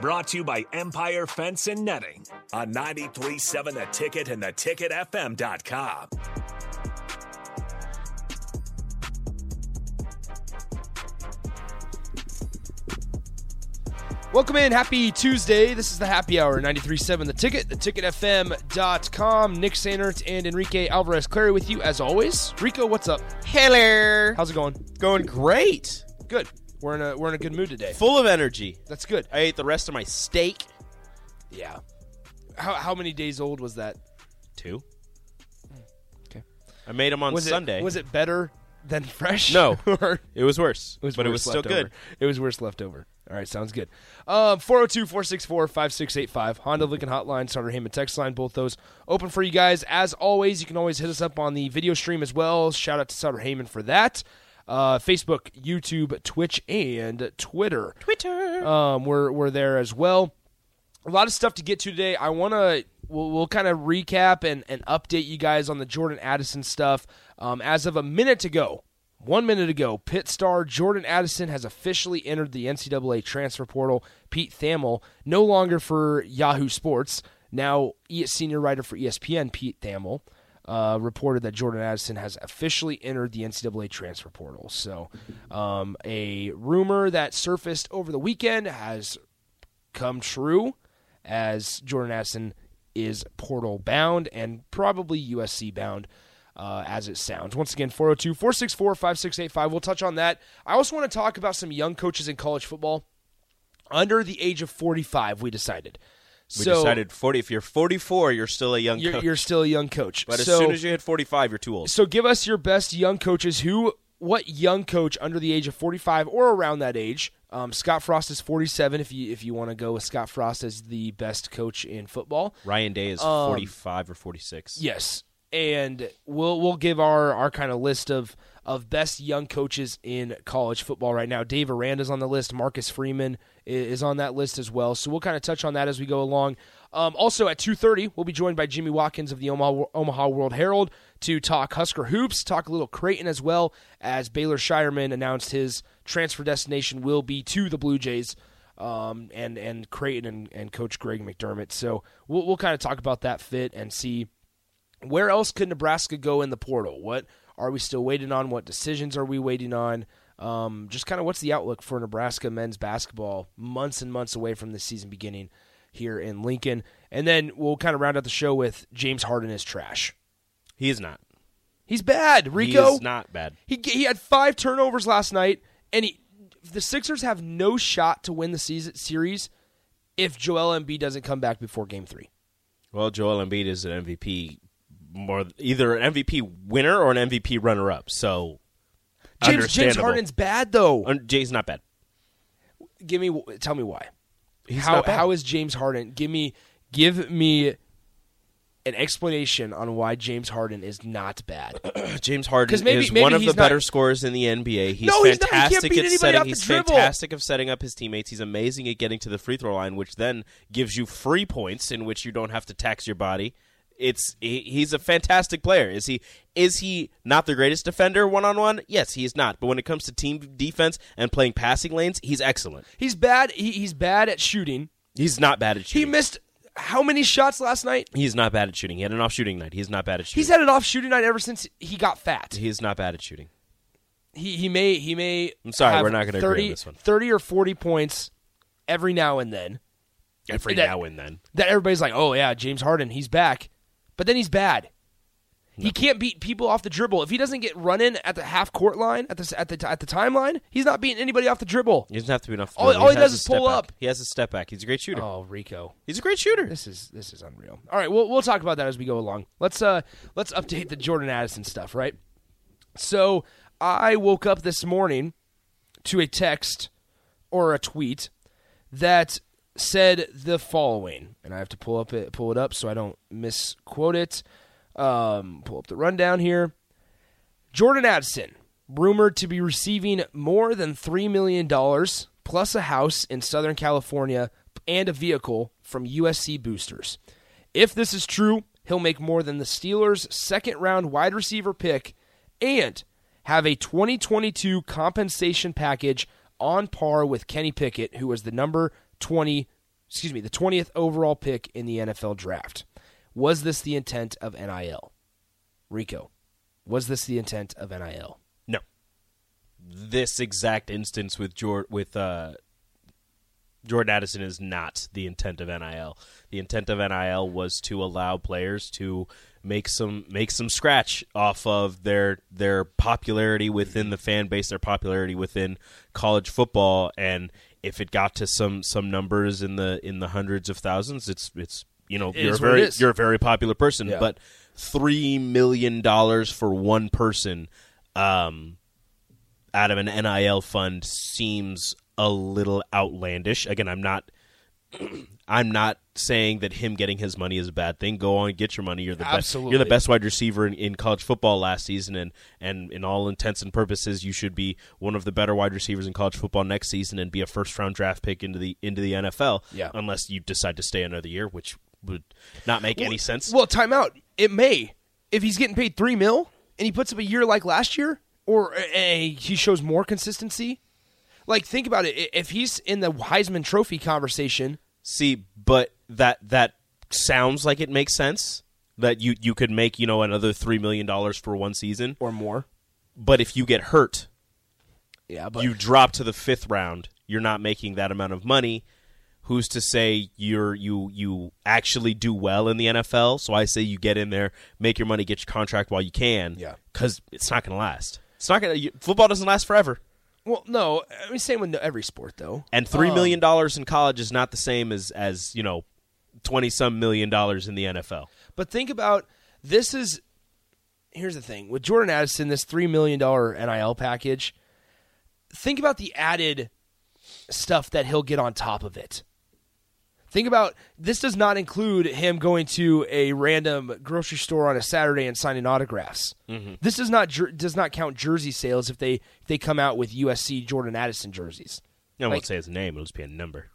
Brought to you by Empire Fence and Netting on 937 The Ticket and theticketfm.com. Welcome in. Happy Tuesday. This is the Happy Hour, 93.7 The Ticket, theticketfm.com. Nick Sainert and Enrique Alvarez Clary with you as always. Rico, what's up? Hello. How's it going? Going great. Good. We're in a we're in a good mood today. Full of energy. That's good. I ate the rest of my steak. Yeah. How how many days old was that? Two. Okay. I made them on was Sunday. it was it better than fresh? No. It was worse. It was but it was still left good. over. It was worse left over. All right, sounds good. Um, 402-464-5685. Honda Lincoln Hotline, Starter Heyman text line, both those open for you guys. As always, you can always hit us up on the video stream as well. Shout out to Sutter Heyman for that. Uh, Facebook, YouTube, Twitch, and Twitter. Twitter. Um, we're we're there as well. A lot of stuff to get to today. I want to we'll, we'll kind of recap and, and update you guys on the Jordan Addison stuff. Um, as of a minute ago, one minute ago, Pitt star Jordan Addison has officially entered the NCAA transfer portal. Pete Thamel, no longer for Yahoo Sports, now senior writer for ESPN, Pete Thamel, uh, reported that Jordan Addison has officially entered the NCAA transfer portal. So, um, a rumor that surfaced over the weekend has come true as Jordan Addison is portal bound and probably USC bound uh, as it sounds. Once again, 402 464 5685. We'll touch on that. I also want to talk about some young coaches in college football under the age of 45, we decided. We so decided 40. If you're 44, you're still a young you're, coach. you're still a young coach. but as soon as you hit 45, you're too old. so give us your best young coaches. Who, what young coach under the age of 45 or around that age? Um, Scott Frost is 47. If you if you want to go with Scott Frost as the best coach in football, Ryan Day is Um, 45 or 46. Yes, and we'll we'll give our our kind of list of of best young coaches in college football right now. Dave Aranda's on the list. Marcus Freeman is on that list as well. So we'll kind of touch on that as we go along. Um, also at two thirty, we'll be joined by Jimmy Watkins of the Omaha, Omaha World Herald to talk Husker hoops, talk a little Creighton as well as Baylor Scheierman announced his transfer destination will be to the Blue Jays um, and and Creighton and, and Coach Greg McDermott. So we'll we'll kind of talk about that fit and see where else could Nebraska go in the portal? What are we still waiting on? What decisions are we waiting on? Um, just kind of what's the outlook for Nebraska men's basketball months and months away from the season beginning here in Lincoln? And then we'll kind of round out the show with James Harden is trash. He is not. He's bad, Rico. He is not bad. He he had five turnovers last night, and he the Sixers have no shot to win the season series if Joel Embiid doesn't come back before Game Three. Well, Joel Embiid is an MVP, more either an MVP winner or an MVP runner-up. So James James. Harden's bad though. Un- Jay's not bad. Give me tell me why. He's how how is James Harden? Give me give me an explanation on why James Harden is not bad. James Harden maybe- is maybe one of the better not- scorers in the NBA. He's No, he's not. He fantastic at setting. He's dribble. fantastic of setting up his teammates. He's amazing at getting to the free throw line, which then gives you free points in which you don't have to tax your body. It's he, he's a fantastic player. Is he? Is he not the greatest defender one on one? Yes, he is not. But when it comes to team defense and playing passing lanes, he's excellent. He's bad. He, he's bad at shooting. He's not bad at shooting. He missed how many shots last night? He's not bad at shooting. He had an off shooting night. He's not bad at shooting. He's had an off shooting night ever since he got fat. He's not bad at shooting. He he may he may. I'm sorry, we're not gonna agree on this one. 30 or forty points every now and then. Every That- now and then. That everybody's like, oh yeah, James Harden, he's back, but then he's bad. He can't beat people off the dribble. If he doesn't get run in at the half court line at the at the at the timeline, he's not beating anybody off the dribble. He doesn't have to be enough. All- all he has does is pull back. up. He has a step back. He's a great shooter. Oh, Rico, He's a great shooter. this is this is unreal. All right, we'll we'll talk about that as we go along. Let's uh let's update the Jordan Addison stuff, right? So I woke up this morning to a text or a tweet that said the following, and I have to pull up it pull it up so I don't misquote it. Um, pull up the rundown here. Jordan Addison, rumored to be receiving more than $3 million plus a house in Southern California and a vehicle from USC boosters. If this is true, he'll make more than the Steelers' second round wide receiver pick and have a 2022 compensation package on par with Kenny Pickett, who was the number 20, excuse me, the 20th overall pick in the NFL draft. Was this the intent of NIL? Rico, was this the intent of NIL? No. This exact instance with Jord- with uh, Jordan Addison is not the intent of NIL. The intent of NIL was to allow players to make some make some scratch off of their their popularity within the fan base, their popularity within college football, and if it got to some some numbers in the in the hundreds of thousands, it's it's you know It you're a is what it very you're a very popular person, Yeah. but three million dollars for one person. Um, out of an NIL fund seems a little outlandish. Again, I'm not I'm not saying that him getting his money is a bad thing. Go on, get your money. You're the best. You're the best wide receiver in, in college football last season, and and in all intents and purposes, you should be one of the better wide receivers in college football next season and be a first round draft pick into the into the NFL. Yeah. Unless you decide to stay another year, which would not make any sense. Well, timeout. It may if he's getting paid three mil and he puts up a year like last year, or uh, he shows more consistency. Like think about it. If he's in the Heisman Trophy conversation, See, but that that sounds like it makes sense that you you could make you know another three million dollars for one season. or more, But if you get hurt, yeah, but you drop to the fifth round. You're not making that amount of money. Who's to say you're you you actually do well in the NFL? So I say you get in there, make your money, get your contract while you can. Yeah. because it's not going to last. It's not going to. Football doesn't last forever. Well, no, I mean same with every sport though. And three um, million dollars in college is not the same as as you know, twenty some million dollars in the NFL. But think about this is here's the thing with Jordan Addison, this three million dollar NIL package. Think about the added stuff that he'll get on top of it. Think about this does not include him going to a random grocery store on a Saturday and signing autographs. Mm-hmm. This does not does not count jersey sales if they if they come out with USC Jordan Addison jerseys. I won't say his name; it'll just be a number.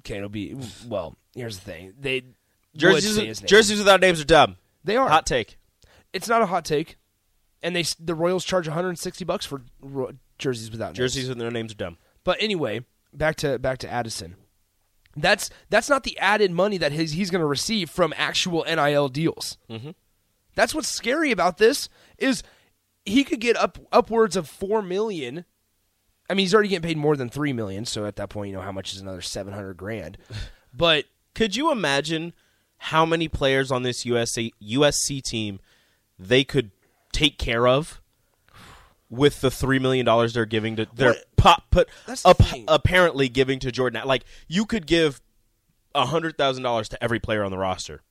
Okay, it'll be well. Here's the thing: they Jerseys, say his name. jerseys without names are dumb. They are Hot take. it's not a hot take, and they the Royals charge 160 bucks for ro- jerseys without names. Jerseys with their names are dumb. But anyway, back to back to Addison. That's that's not the added money that he's, he's going to receive from actual NIL deals. Mm-hmm. That's what's scary about this is he could get up upwards of four million. I mean, he's already getting paid more than three million. So at that point, you know how much is another seven hundred grand. But Could you imagine how many players on this USC USC team they could take care of with the three million dollars they're giving to they're What- pop put ap- apparently giving to Jordan? Like you could give a hundred thousand dollars to every player on the roster.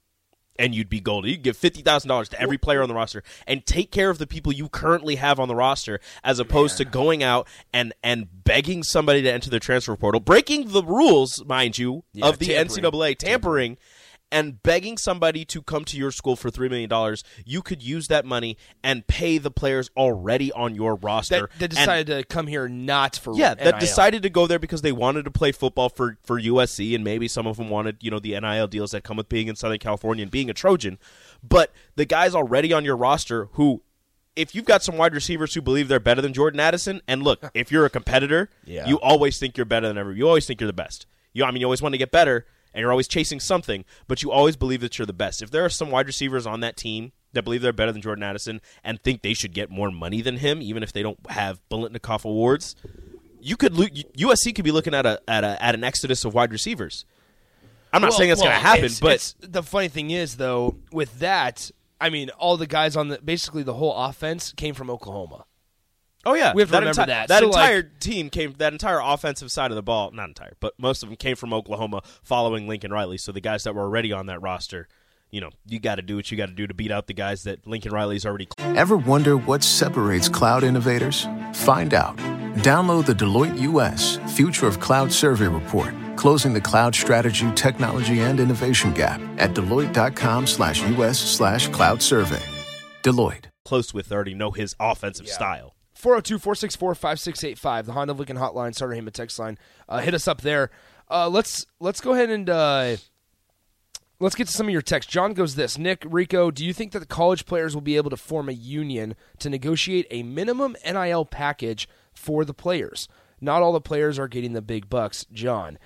And you'd be golden. You could give fifty thousand dollars to every player on the roster and take care of the people you currently have on the roster, as opposed to going out and and begging somebody to enter the transfer portal, breaking the rules, mind you, Yeah, of the tampering. NCAA tampering and begging somebody to come to your school for $3 million, you could use that money and pay the players already on your roster. that, that And- decided to come here not for yeah, that NIL. decided to go there because they wanted to play football for, for USC, and maybe some of them wanted, you know, the NIL deals that come with being in Southern California and being a Trojan. But the guys already on your roster who, if you've got some wide receivers who believe they're better than Jordan Addison, and look, if you're a competitor, Yeah. you always think you're better than ever. You always think you're the best. You, I mean, you always want to get better, and you're always chasing something, but you always believe that you're the best. If there are some wide receivers on that team that believe they're better than Jordan Addison and think they should get more money than him, even if they don't have Biletnikoff awards, you could lo- USC could be looking at a at a at an exodus of wide receivers. I'm not Well- saying that's well, going to happen, it's- but it's- the funny thing is, though, with that, I mean, all the guys on the basically the whole offense came from Oklahoma. Oh yeah, we have to that remember enti- that. That So, entire like- team came. That entire offensive side of the ball, not entire, but most of them came from Oklahoma, following Lincoln Riley. So the guys that were already on that roster, you know, you got to do what you got to do to beat out the guys that Lincoln Riley's already. Ever wonder what separates cloud innovators? Find out. Download the Deloitte US Future of Cloud Survey Report closing the cloud strategy, technology, and innovation gap at Deloitte.com slash US slash cloud survey. Deloitte. Close with already know his offensive style. 402 464 5685, the Honda Lincoln Hotline, Starter Heyman text line. Uh, hit us up there. Uh, let's let's go ahead and uh, let's get to some of your texts. John goes this Nick, Rico, do you think that the college players will be able to form a union to negotiate a minimum NIL package for the players? Not all the players are getting the big bucks, John.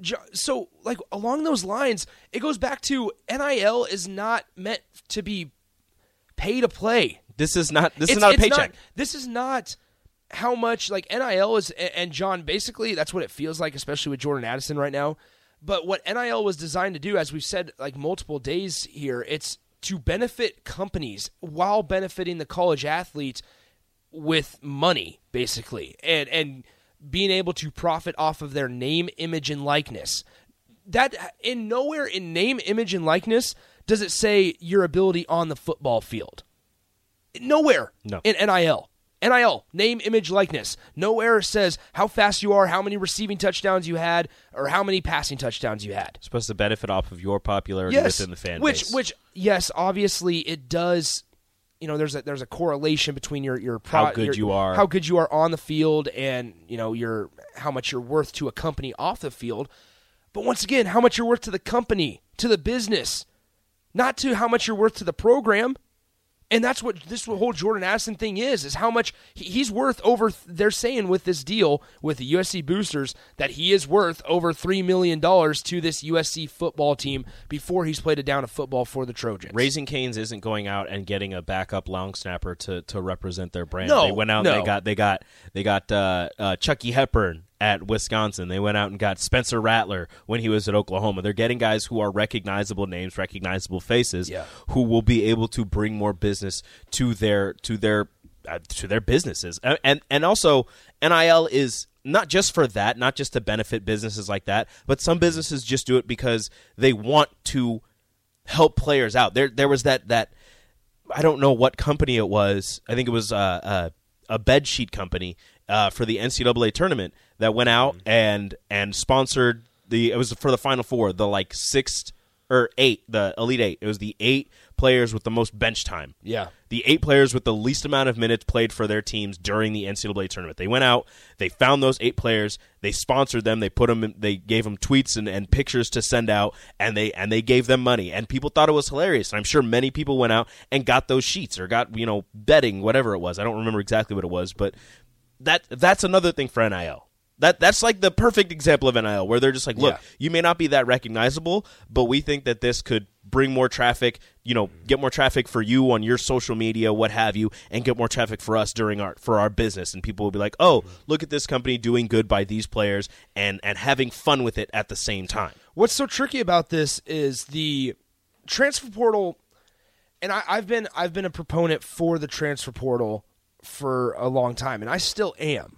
Jo- So, like along those lines, it goes back to NIL is not meant to be pay to play. This is not this is It's- not a paycheck. this is not how much like NIL is, and John. Basically, that's what it feels like, especially with Jordan Addison right now. But what NIL was designed to do, as we've said like multiple days here, it's to benefit companies while benefiting the college athlete with money, basically, and and being able to profit off of their name, image, and likeness. That in nowhere in name, image, and likeness does it say your ability on the football field. Nowhere No. in NIL. NIL, name, image, likeness. Nowhere says how fast you are, how many receiving touchdowns you had, or how many passing touchdowns you had. supposed to benefit off of your popularity Yes, within the fan which, base. which, yes, obviously it does. You know, there's a there's a correlation between your your pro, How good your- you are. how good you are on the field, and you know your how much you're worth to a company off the field. But once again, how much you're worth to the company, to the business, not to how much you're worth to the program. And that's what this whole Jordan Addison thing is: is how much he's worth over. They're saying with this deal with the USC boosters that he is worth over three million dollars to this USC football team before he's played a down of football for the Trojans. Raising Canes isn't going out and getting a backup long snapper to, to represent their brand. No, they went out no. and they got they got they got uh, uh, Chucky Hepburn at Wisconsin. They went out and got Spencer Rattler when he was at Oklahoma. They're getting guys who are recognizable names, recognizable faces, Yeah. who will be able to bring more business to their to their uh, to their businesses. And, and and also NIL is not just for that, not just to benefit businesses like that, but some businesses just do it because they want to help players out. There there was that that I don't know what company it was. I think it was uh, uh, a bed sheet company uh, for the NCAA tournament that went out mm-hmm. and and sponsored the. It was for the Final Four, the like sixth or eight, the Elite Eight. It was the eight players with the most bench time. Yeah. The eight players with the least amount of minutes played for their teams during the NCAA tournament. They went out, they found those eight players, they sponsored them, they put them, in, they gave them tweets and, and pictures to send out, and they and they gave them money. And people thought it was hilarious. And I'm sure many people went out and got those sheets or got you know betting whatever it was. I don't remember exactly what it was, but that that's another thing for NIL. That that's like the perfect example of NIL where they're just like, look, Yeah. you may not be that recognizable, but we think that this could bring more traffic, you know, get more traffic for you on your social media, what have you, and get more traffic for us during our for our business. And people will be like, oh, look at this company doing good by these players and and having fun with it at the same time. What's so tricky about this is the transfer portal, and I, I've been I've been a proponent for the transfer portal for a long time, and I still am.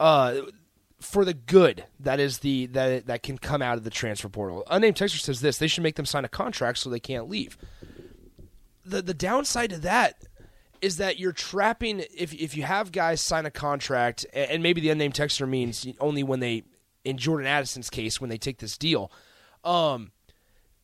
Uh, for the good that is the that that can come out of the transfer portal. Unnamed texter says this: they should make them sign a contract so they can't leave. The the downside to that is that you're trapping if if you have guys sign a contract, and maybe the unnamed texter means only when they, in Jordan Addison's case, when they take this deal. Um,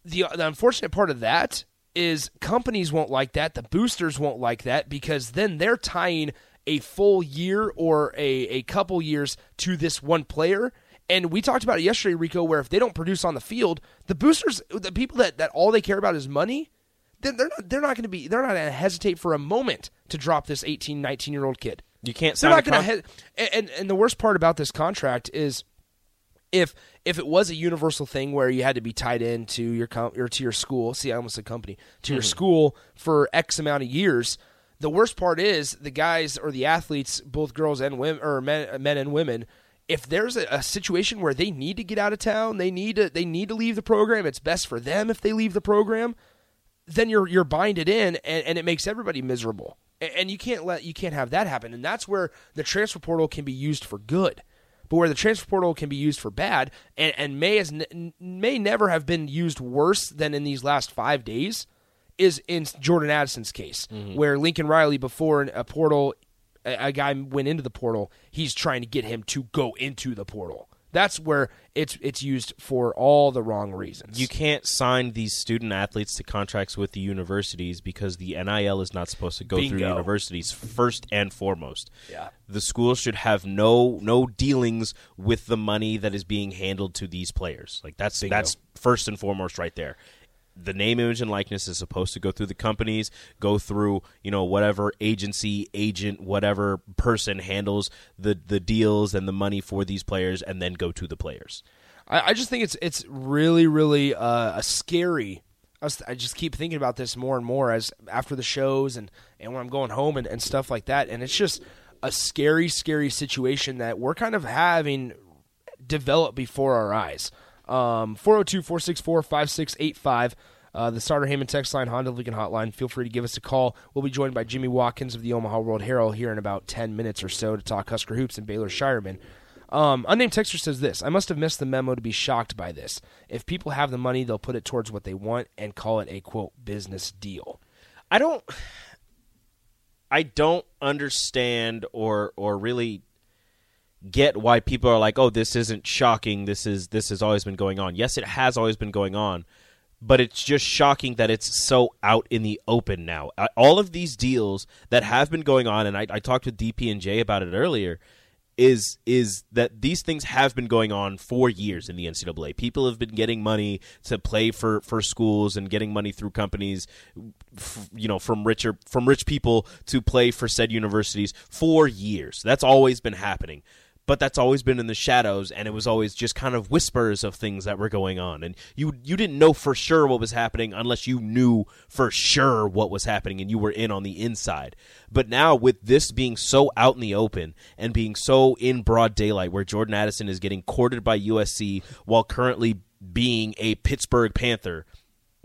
the the unfortunate part of that is companies won't like that. The boosters won't like that because then they're tying a full year or a, a couple years to this one player. And we talked about it yesterday, Rico, where if they don't produce on the field, the boosters, the people that, that all they care about is money, then they're not they're not going to be they're not going to hesitate for a moment to drop this 18, 19 year old kid. You can't They're not going to. He- and and the worst part about this contract is if if it was a universal thing where you had to be tied in to your com- or to your school, see, I almost said company to your mm-hmm. school for X amount of years. The worst part is the guys or the athletes, both girls and women or men, men and women. If there's a, a situation where they need to get out of town, they need to they need to leave the program. It's best for them if they leave the program. Then you're you're binded in, and, and it makes everybody miserable. A- And you can't let you can't have that happen. And that's where the transfer portal can be used for good but where the transfer portal can be used for bad and, and may has n- may never have been used worse than in these last five days is in Jordan Addison's case, mm-hmm. where Lincoln Riley before a portal, a, a guy went into the portal, he's trying to get him to go into the portal That's where it's it's used for all the wrong reasons. You can't sign these student athletes to contracts with the universities because the NIL is not supposed to go through universities first and foremost. Yeah. The schools should have no no dealings with the money that is being handled to these players. Like that's that's first and foremost right there. The name, image, and likeness is supposed to go through the companies, go through you know whatever agency, agent, whatever person handles the the deals and the money for these players, and then go to the players. I, I just think it's it's really really uh, a scary. I, just keep thinking about this more and more as after the shows and and when I'm going home and, and stuff like that, and it's just a scary scary situation that we're kind of having develop before our eyes. Um, 402 464 5685. Uh, the starter Heyman text line, Honda Lincoln hotline. Feel free to give us a call. We'll be joined by Jimmy Watkins of the Omaha World Herald here in about 10 minutes or so to talk Husker Hoops and Baylor Scheierman. Um, unnamed texter says this I must have missed the memo to be shocked by this. If people have the money, they'll put it towards what they want and call it a quote business deal. I don't I don't understand or or really get why people are like, "Oh, this isn't shocking. This is this has always been going on." Yes, it has always been going on, but it's just shocking that it's so out in the open now. Uh, All of these deals that have been going on, and I, I talked with DP and J about it earlier, is is that these things have been going on for years in the NCAA. People have been getting money to play for, for schools and getting money through companies, f- you know, from richer from rich people to play for said universities for years. That's always been happening. But that's always been in the shadows, and it was always just kind of whispers of things that were going on, and you you didn't know for sure what was happening unless you knew for sure what was happening, and you were in on the inside. But now with this being so out in the open and being so in broad daylight, where Jordan Addison is getting courted by USC while currently being a Pittsburgh Panther,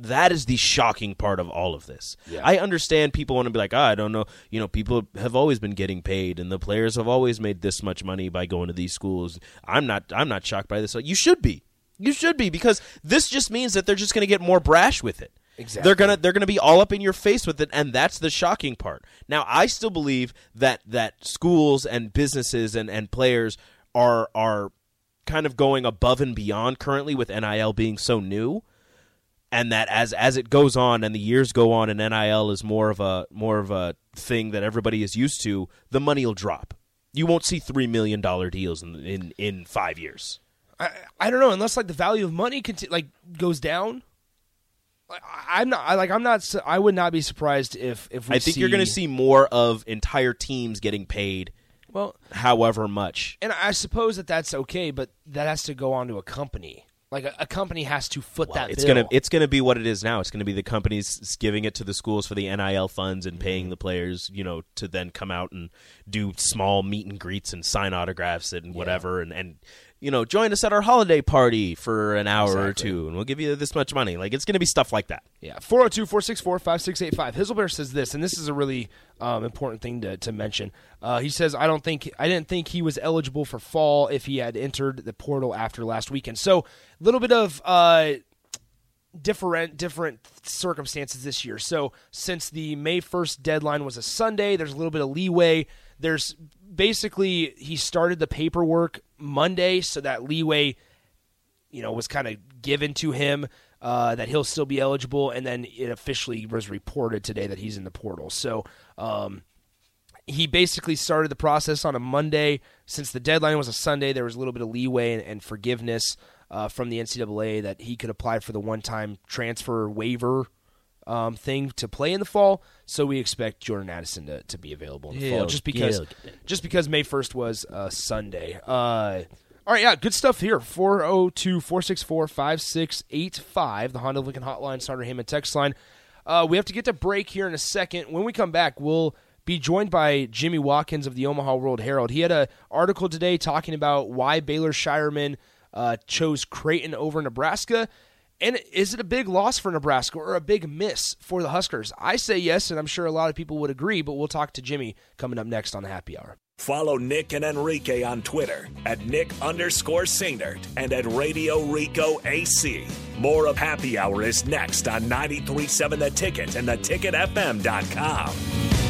that is the shocking part of all of this. I understand people want to be like, ah, I don't know. You know, people have always been getting paid, and the players have always made this much money by going to these schools. I'm not. I'm not shocked by this. You should be. You should be because this just means that they're just going to get more brash with it. Exactly. They're gonna they're gonna be all up in your face with it, and that's the shocking part. Now, I still believe that that schools and businesses and, and players are are kind of going above and beyond currently with NIL being so new and that as as it goes on and the years go on and NIL is more of a more of a thing that everybody is used to, the money will drop. You won't see three million dollar deals in in, in five years. I, I don't know unless like the value of money conti- like goes down. I- I'm not I, like I'm not I would not be surprised if if we I think you're going to see more of entire teams getting paid, well however much. and I suppose that that's okay, but that has to go on to a company. Like a, a company has to foot that. It's bill. gonna it's gonna be what it is now. It's gonna be the companies giving it to the schools for the NIL funds and paying mm-hmm. the players, you know, to then come out and do small meet and greets and sign autographs and whatever, and and you know, join us at our holiday party for an hour or two, and we'll give you this much money. Like it's gonna be stuff like that. Yeah, 402 464 5685. Hizzlebear says this, and this is a really um, important thing to, to mention. Uh, he says, I don't think, I didn't think he was eligible for fall if he had entered the portal after last weekend. So, a little bit of uh, different different circumstances this year. So, since the May 1st deadline was a Sunday, there's a little bit of leeway. There's basically, he started the paperwork Monday, so that leeway you know was kind of given to him uh, that he'll still be eligible, and then it officially was reported today that he's in the portal. So um, he basically started the process on a Monday. Since the deadline was a Sunday, there was a little bit of leeway and, and forgiveness uh, from the NCAA that he could apply for the one-time transfer waiver um, thing to play in the fall. So we expect Jordan Addison to, to be available in the fall, just because he'll get it. just because May 1st was a Sunday. Uh, all right, yeah, good stuff here. 402 464 5685, the Honda Lincoln Hotline, Starter Heyman text line. Uh, we have to get to break here in a second. When we come back, we'll be joined by Jimmy Watkins of the Omaha World Herald. He had an article today talking about why Baylor Scheierman uh, chose Creighton over Nebraska. And is it a big loss for Nebraska or a big miss for the Huskers? I say yes, and I'm sure a lot of people would agree, but we'll talk to Jimmy coming up next on the Happy Hour. Follow Nick and Enrique on Twitter at Nick underscore Sainert and at Radio Rico AC. More of Happy Hour is next on 937 The Ticket and theticketfm.com.